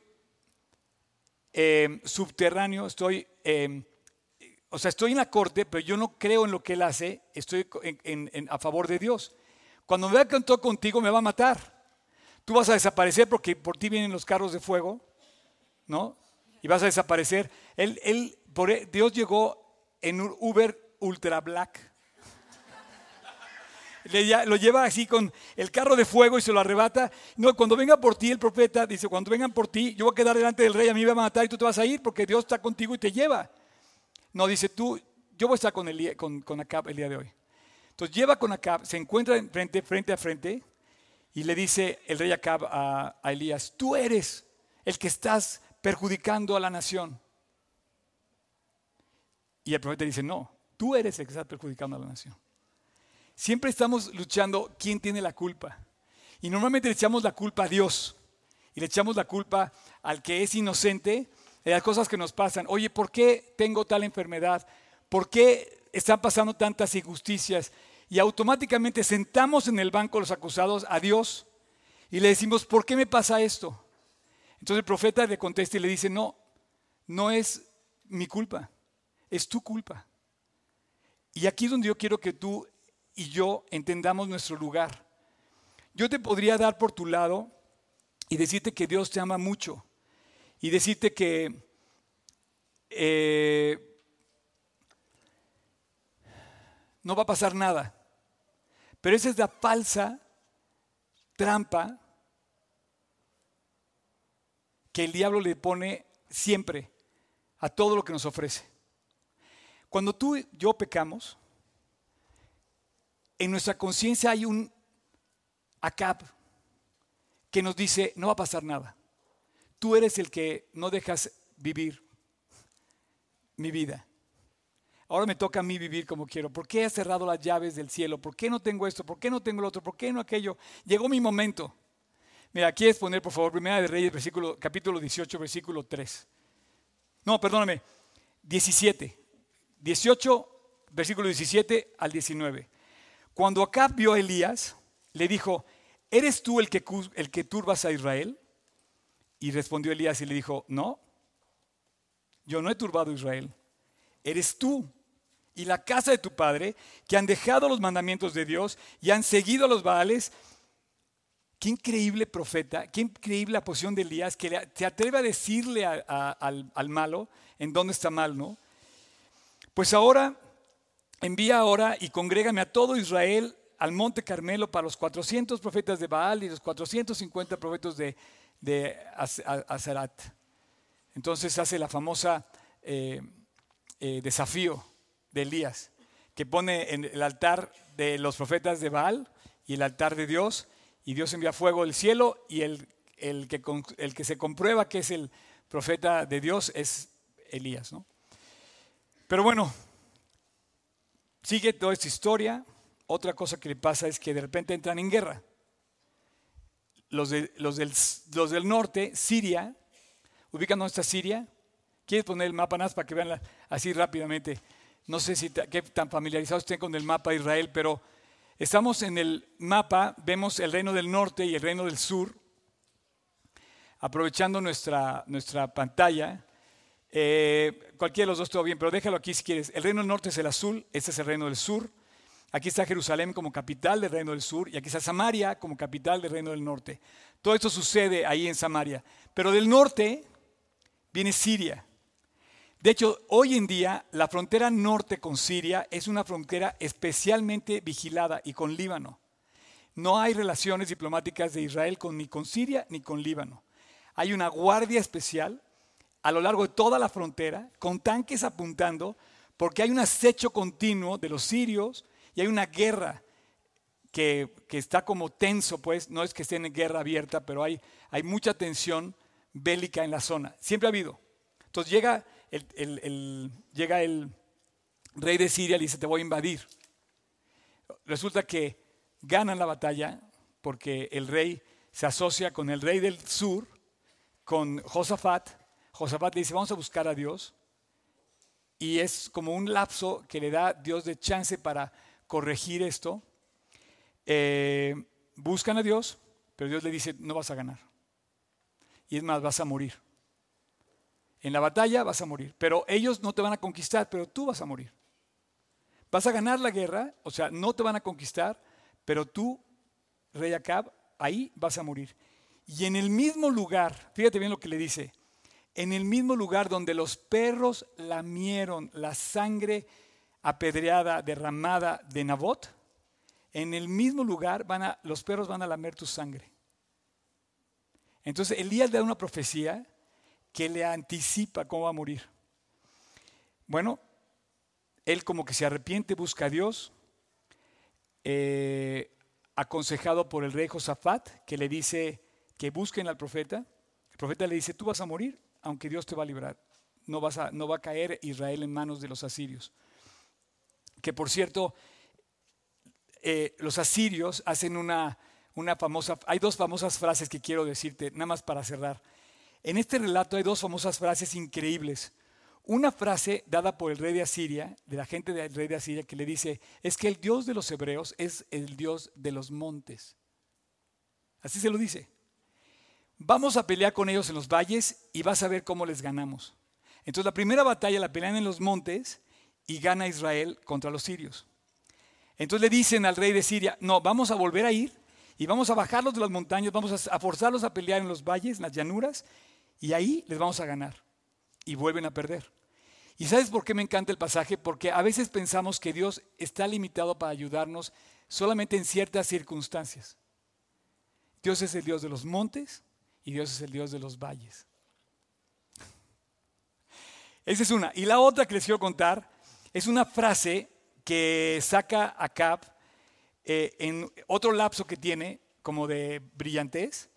eh, subterráneo, estoy eh, o sea, estoy en la corte, pero yo no creo en lo que él hace, estoy a favor de Dios. Cuando me vea que contigo, me va a matar. Tú vas a desaparecer porque por ti vienen los carros de fuego, ¿no? Y vas a desaparecer. Él, él, por, e, Dios llegó en un Uber Ultra Black. Lo lleva así con el carro de fuego y se lo arrebata. No, cuando venga por ti el profeta, dice, cuando vengan por ti, yo voy a quedar delante del rey, a mí me va a matar y tú te vas a ir porque Dios está contigo y te lleva. No, dice tú, yo voy a estar con, el, con, Acab el día de hoy. Entonces lleva con Acab, se encuentra frente, frente a frente y le dice el rey Acab a, Elías, tú eres el que estás perjudicando a la nación. Y el profeta dice, no, tú eres el que estás perjudicando a la nación. Siempre estamos luchando quién tiene la culpa. Y normalmente le echamos la culpa a Dios. Y le echamos la culpa al que es inocente las cosas que nos pasan. Oye, ¿por qué tengo tal enfermedad? ¿Por qué están pasando tantas injusticias? Y automáticamente sentamos en el banco los acusados a Dios y le decimos, ¿por qué me pasa esto? Entonces el profeta le contesta y le dice, no, no es mi culpa, es tu culpa. Y aquí es donde yo quiero que tú y yo entendamos nuestro lugar. Yo te podría dar por tu lado y decirte que Dios te ama mucho y decirte que eh, no va a pasar nada. Pero esa es la falsa trampa que el diablo le pone siempre a todo lo que nos ofrece. Cuando tú y yo pecamos, en nuestra conciencia hay un acap que nos dice, no va a pasar nada. Tú eres el que no dejas vivir mi vida. Ahora me toca a mí vivir como quiero. ¿Por qué he cerrado las llaves del cielo? ¿Por qué no tengo esto? ¿Por qué no tengo lo otro? ¿Por qué no aquello? Llegó mi momento. Mira, ¿quieres poner, por favor, Primera de Reyes, capítulo 18, versículo 3? No, perdóname, 17. 18, versículo 17 al 19. Cuando Acab vio a Elías, le dijo, ¿eres tú el que, el turbas a Israel? Y respondió Elías y le dijo, no, yo no he turbado a Israel, eres tú y la casa de tu padre que han dejado los mandamientos de Dios y han seguido a los Baales. Qué increíble profeta, qué increíble la posición de Elías que se atreve a decirle al, al malo en dónde está mal, ¿no? Pues ahora envía ahora y congrégame a todo Israel al monte Carmelo para los 400 profetas de Baal y los 450 profetas de, de Azarat. Entonces hace la famosa eh, eh, desafío de Elías, que pone en el altar de los profetas de Baal y el altar de Dios, y Dios envía fuego del cielo, y el, el, que, el que se comprueba que es el profeta de Dios es Elías. ¿no? Pero bueno, sigue toda esta historia. Otra cosa que le pasa es que de repente entran en guerra los, los, del, los del norte, Siria, ubican dónde está Siria. ¿Quieres poner el mapa más para que vean así rápidamente? No sé si qué tan familiarizados estén con el mapa de Israel, pero estamos en el mapa, vemos el reino del norte y el reino del sur. Aprovechando nuestra, nuestra pantalla, eh, cualquiera de los dos todo bien, pero déjalo aquí si quieres. El reino del norte es el azul, este es el reino del sur. Aquí está Jerusalén como capital del reino del sur y aquí está Samaria como capital del reino del norte. Todo esto sucede ahí en Samaria. Pero del norte viene Siria. De hecho, hoy en día la frontera norte con Siria es una frontera especialmente vigilada y con Líbano. No hay relaciones diplomáticas de Israel con, ni con Siria ni con Líbano. Hay una guardia especial a lo largo de toda la frontera con tanques apuntando porque hay un acecho continuo de los sirios y hay una guerra que, está como tenso, pues no es que estén en guerra abierta, pero hay, mucha tensión bélica en la zona. Siempre ha habido. Entonces llega el, llega el rey de Siria y le dice, te voy a invadir. Resulta que ganan la batalla porque el rey se asocia con el rey del sur, con Josafat. Josafat le dice, vamos a buscar a Dios. Y es como un lapso que le da Dios de chance para corregir esto. Eh, buscan a Dios, pero Dios le dice, no vas a ganar. Y es más, vas a morir. En la batalla vas a morir, pero ellos no te van a conquistar, pero tú vas a morir. Vas a ganar la guerra, o sea, no te van a conquistar, pero tú, rey Acab, ahí vas a morir. Y en el mismo lugar, fíjate bien lo que le dice, en el mismo lugar donde los perros lamieron la sangre apedreada, derramada de Nabot, en el mismo lugar van a, los perros van a lamer tu sangre. Entonces Elías le da una profecía que le anticipa cómo va a morir. Bueno, él como que se arrepiente, busca a Dios, eh, aconsejado por el rey Josafat, que le dice que busquen al profeta. El profeta le dice, tú vas a morir, aunque Dios te va a librar. No, vas a, no va a caer Israel en manos de los asirios. Que por cierto, eh, los asirios hacen una, una famosa, hay dos famosas frases que quiero decirte, nada más para cerrar. En este relato hay dos famosas frases increíbles. Una frase dada por el rey de Asiria, de la gente del rey de Asiria, que le dice, es que el Dios de los hebreos es el Dios de los montes. Así se lo dice. Vamos a pelear con ellos en los valles y vas a ver cómo les ganamos. Entonces la primera batalla la pelean en los montes y gana Israel contra los sirios. Entonces le dicen al rey de Siria, no, vamos a volver a ir y vamos a bajarlos de las montañas, vamos a forzarlos a pelear en los valles, en las llanuras, y ahí les vamos a ganar. Y vuelven a perder. ¿Y sabes por qué me encanta el pasaje? Porque a veces pensamos que Dios está limitado para ayudarnos solamente en ciertas circunstancias. Dios es el Dios de los montes y Dios es el Dios de los valles. Esa es una. Y la otra que les quiero contar es una frase que saca a Cap eh, en otro lapso que tiene, como de brillantez,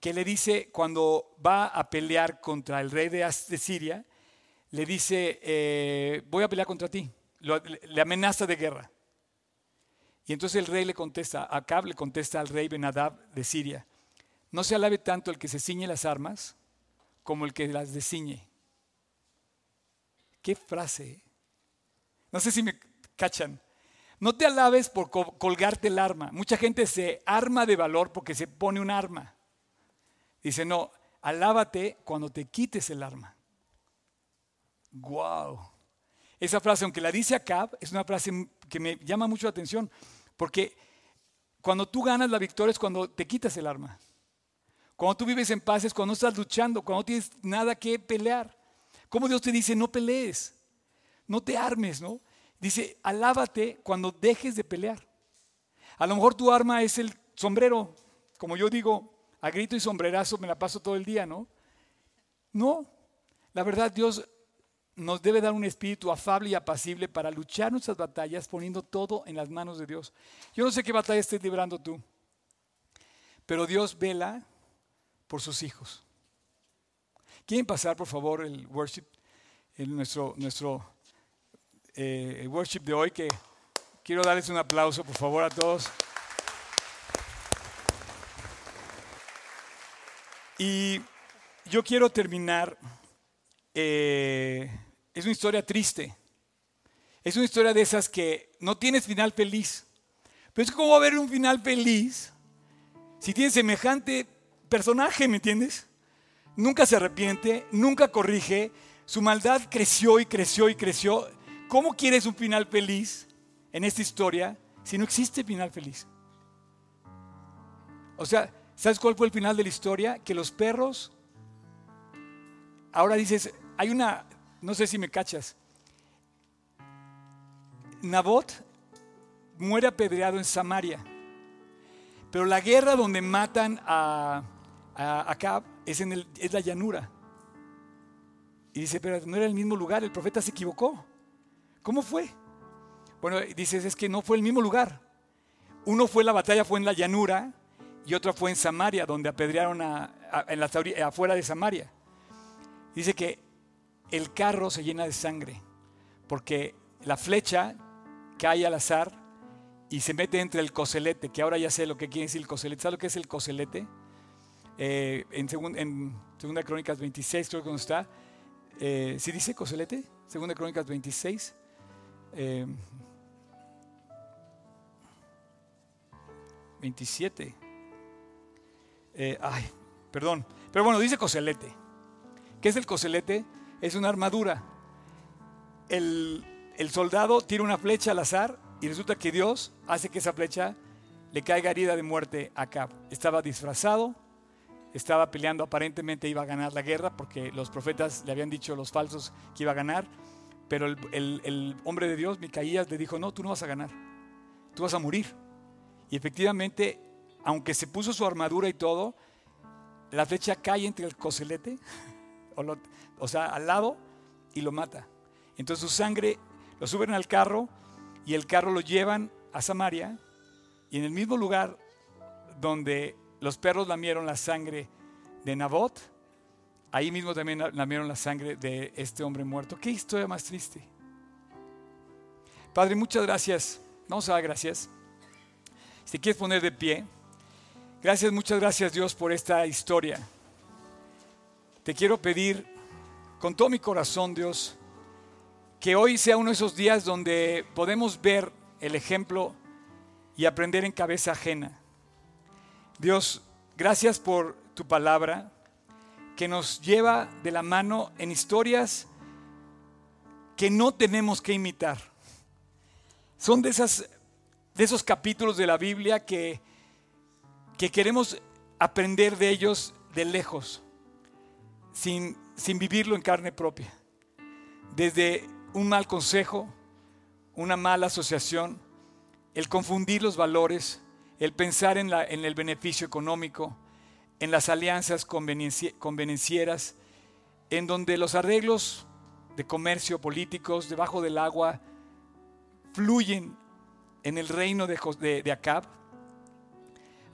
que le dice cuando va a pelear contra el rey de, Siria, le dice, eh, voy a pelear contra ti, le amenaza de guerra. Y entonces el rey le contesta, Acab le contesta al rey Benadab de Siria, no se alabe tanto el que se ciñe las armas como el que las desciñe. ¿Qué frase? ¿eh? No sé si me cachan. No te alabes por colgarte el arma. Mucha gente se arma de valor porque se pone un arma. Dice, no, alábate cuando te quites el arma. Wow. Esa frase, aunque la dice Acab, es una frase que me llama mucho la atención, porque cuando tú ganas la victoria es cuando te quitas el arma. Cuando tú vives en paz es cuando no estás luchando, cuando no tienes nada que pelear. Como Dios te dice, no pelees, no te armes, ¿no? Dice, alábate cuando dejes de pelear. A lo mejor tu arma es el sombrero, como yo digo, a grito y sombrerazo me la paso todo el día, ¿no? No, la verdad Dios nos debe dar un espíritu afable y apacible para luchar nuestras batallas poniendo todo en las manos de Dios. Yo no sé qué batalla estés librando tú, pero Dios vela por sus hijos. ¿Quieren pasar, por favor, el worship, en nuestro, nuestro eh, worship de hoy? Que quiero darles un aplauso, por favor, a todos. Y yo quiero terminar, eh, es una historia triste, Es una historia de esas que no tienes final feliz. Pero es como va a haber un final feliz si tienes semejante personaje, ¿me entiendes? Nunca se arrepiente, nunca corrige, su maldad creció y creció y creció. ¿Cómo quieres un final feliz en esta historia si no existe final feliz? O sea, ¿sabes cuál fue el final de la historia? Que los perros, ahora dices, hay una, no sé si me cachas, Nabot muere apedreado en Samaria. Pero la guerra donde matan a, Acab es, en el, es la llanura. Y dice, pero no era el mismo lugar, el profeta se equivocó. ¿Cómo fue? Bueno, dices, es que no fue el mismo lugar. Uno fue la batalla, fue en la llanura, y otra fue en Samaria, donde apedrearon a, en la, afuera de Samaria. Dice que el carro se llena de sangre, porque la flecha cae al azar y se mete entre el coselete, que ahora ya sé lo que quiere decir el coselete. ¿Sabes lo que es el coselete? Eh, en, en, Segunda Crónicas 26, creo que no está. Eh, ¿Sí dice coselete? Segunda Crónicas 26. 27. Eh, ay, perdón. Pero bueno, dice coselete. ¿Qué es el coselete? Es una armadura. El, el soldado tira una flecha al azar y resulta que Dios hace que esa flecha le caiga herida de muerte a Acab. Estaba disfrazado, estaba peleando, aparentemente iba a ganar la guerra porque los profetas le habían dicho los falsos que iba a ganar, pero el, hombre de Dios, Micaías, le dijo, no, tú no vas a ganar, tú vas a morir. Y efectivamente, aunque se puso su armadura y todo, la flecha cae entre el coselete, o, o sea, al lado, y lo mata. Entonces su sangre lo suben al carro y el carro lo llevan a Samaria y en el mismo lugar donde los perros lamieron la sangre de Nabot, ahí mismo también lamieron la sangre de este hombre muerto. Qué historia más triste. Padre, muchas gracias. Vamos a dar gracias. Si quieres poner de pie, gracias, muchas gracias Dios por esta historia. Te quiero pedir con todo mi corazón, Dios, que hoy sea uno de esos días donde podemos ver el ejemplo y aprender en cabeza ajena. Dios, gracias por tu palabra que nos lleva de la mano en historias que no tenemos que imitar. Son de, esas, de esos capítulos de la Biblia que, que queremos aprender de ellos de lejos, sin, sin vivirlo en carne propia. Desde un mal consejo, una mala asociación, el confundir los valores, el pensar en, el beneficio económico, en las alianzas convenencieras, en donde los arreglos de comercio políticos debajo del agua fluyen en el reino de, de, de Acab.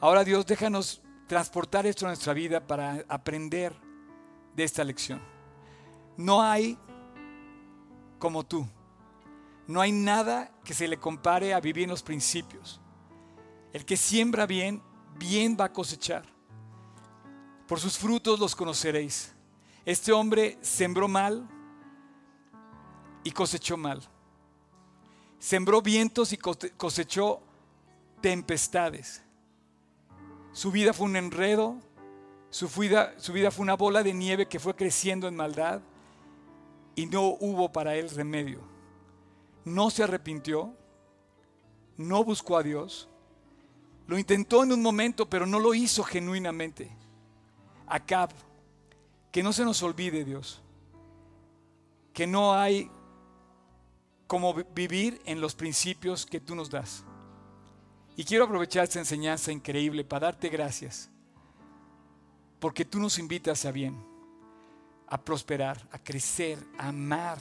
Ahora Dios, déjanos transportar esto a nuestra vida para aprender de esta lección. No hay como tú. No hay nada que se le compare a vivir en los principios. El que siembra bien, bien va a cosechar. Por sus frutos los conoceréis. Este hombre sembró mal y cosechó mal. Sembró vientos y cosechó tempestades. Su vida fue un enredo, su vida, fue una bola de nieve que fue creciendo en maldad y no hubo para él remedio. No se arrepintió, no buscó a Dios, lo intentó en un momento, pero no lo hizo genuinamente. Acab, que no se nos olvide Dios, que no hay como vivir en los principios que tú nos das. Y quiero aprovechar esta enseñanza increíble para darte gracias, porque tú nos invitas a bien a prosperar, a crecer, a amar,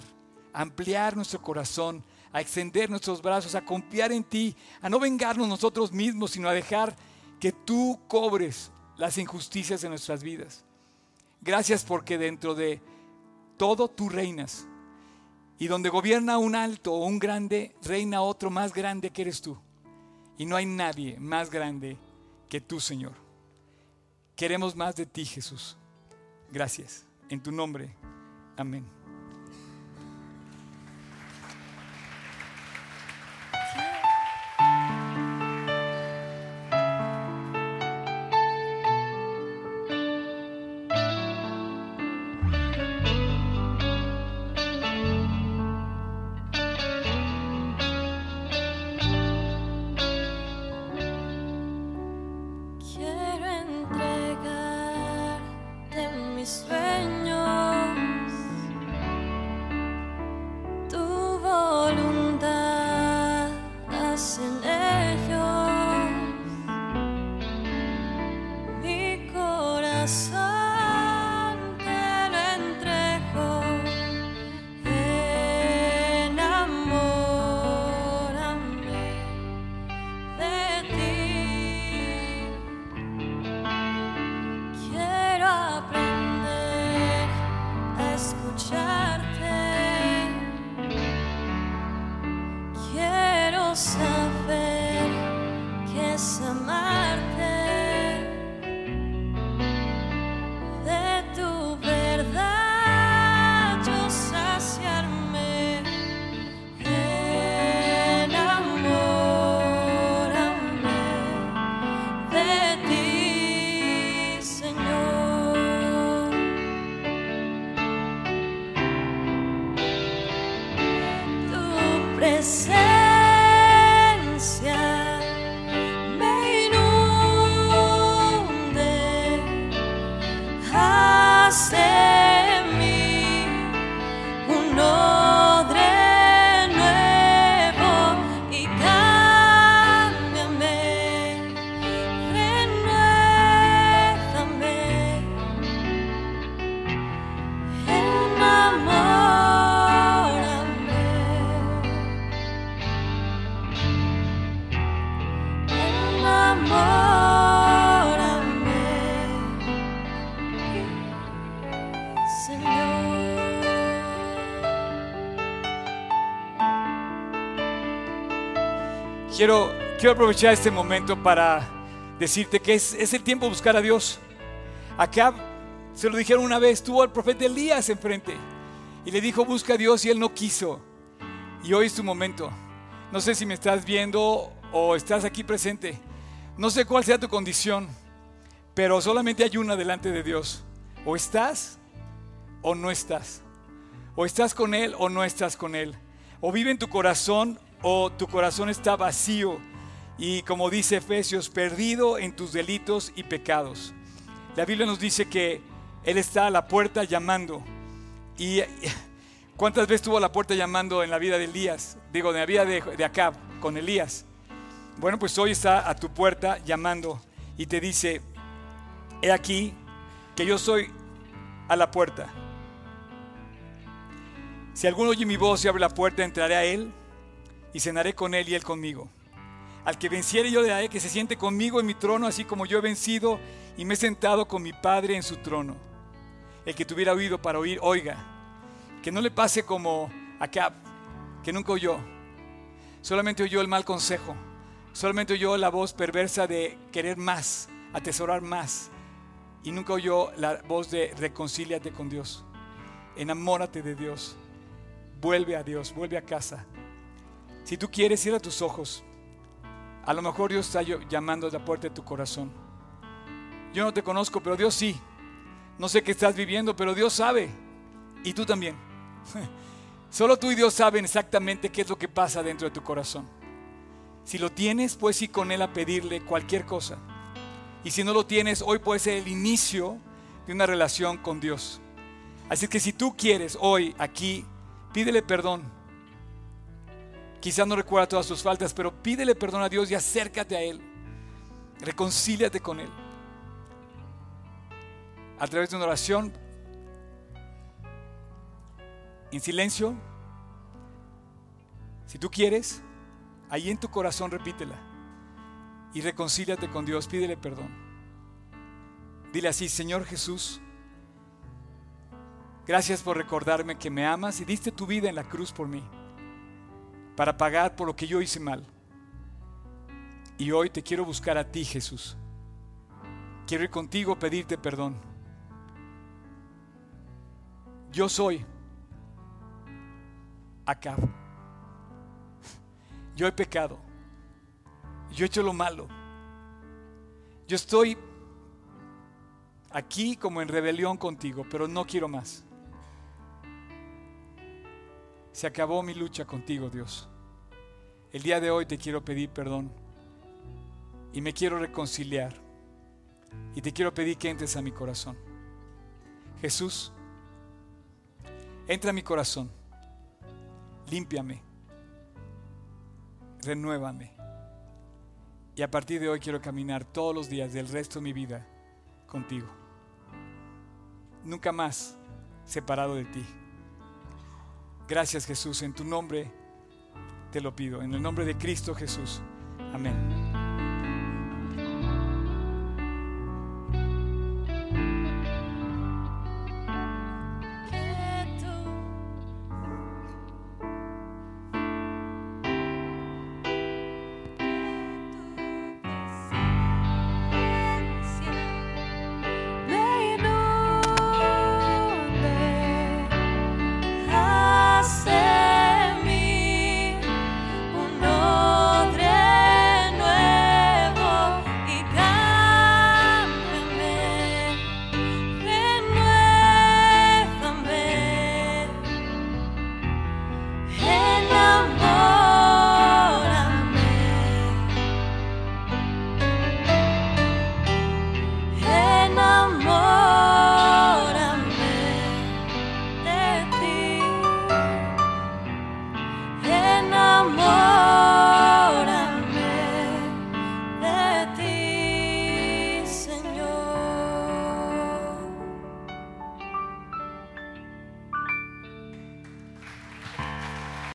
a ampliar nuestro corazón, a extender nuestros brazos, a confiar en ti, a no vengarnos nosotros mismos, sino a dejar que tú cobres las injusticias de nuestras vidas. Gracias porque dentro de todo tú reinas. Y donde gobierna un alto o un grande, reina otro más grande que eres tú. Y no hay nadie más grande que tú, Señor. Queremos más de ti, Jesús. Gracias. En tu nombre. Amén. Quiero, aprovechar este momento para decirte que es, es el tiempo de buscar a Dios. Acá se lo dijeron una vez, tuvo al profeta Elías enfrente y le dijo busca a Dios y él no quiso. Y hoy es tu momento. No sé si me estás viendo o estás aquí presente. No sé cuál sea tu condición, pero solamente hay una delante de Dios. O estás o no estás. O estás con Él o no estás con Él. O vive en tu corazón o tu corazón está vacío. Y como dice Efesios, perdido en tus delitos y pecados. La Biblia nos dice que Él está a la puerta llamando. Y ¿cuántas veces estuvo a la puerta llamando en la vida de Elías? Digo, en la vida de, de Acab, con Elías. Bueno, pues hoy está a tu puerta llamando y te dice, he aquí que yo soy a la puerta. Si alguno oye mi voz y abre la puerta, entraré a él y cenaré con él y él conmigo. Al que venciere yo le daré que se siente conmigo en mi trono, así como yo he vencido y me he sentado con mi Padre en su trono. El que tuviera oído para oír, oiga. Que no le pase como a Cap, que nunca oyó. Solamente oyó el mal consejo. Solamente oyó la voz perversa de querer más, atesorar más. Y nunca oyó la voz de reconcíliate con Dios. Enamórate de Dios. Vuelve a Dios, vuelve a casa. Si tú quieres, cierra tus ojos. A lo mejor Dios está llamando a la puerta de tu corazón. Yo no te conozco, pero Dios sí. No sé qué estás viviendo, pero Dios sabe. Y tú también. Solo tú y Dios saben exactamente qué es lo que pasa dentro de tu corazón. Si lo tienes, puedes ir con Él a pedirle cualquier cosa. Y si no lo tienes, hoy puede ser el inicio de una relación con Dios. Así que si tú quieres hoy aquí, pídele perdón. Quizás no recuerda todas tus faltas, pero pídele perdón a Dios y acércate a Él. Reconcíliate con Él. A través de una oración, en silencio, si tú quieres, ahí en tu corazón repítela. Y reconcíliate con Dios, pídele perdón. Dile así, Señor Jesús, gracias por recordarme que me amas y diste tu vida en la cruz por mí, para pagar por lo que yo hice mal. Y hoy te quiero buscar a ti, Jesús. Quiero ir contigo a pedirte perdón. Yo soy acá. Yo he pecado. Yo he hecho lo malo. Yo estoy aquí como en rebelión contigo, pero no quiero más. Se acabó mi lucha contigo, Dios. El día de hoy te quiero pedir perdón y me quiero reconciliar y te quiero pedir que entres a mi corazón. Jesús, entra a mi corazón, límpiame, renuévame. Y a partir de hoy quiero caminar todos los días del resto de mi vida contigo. Nunca más separado de ti. Gracias Jesús, en tu nombre te lo pido, en el nombre de Cristo Jesús. Amén.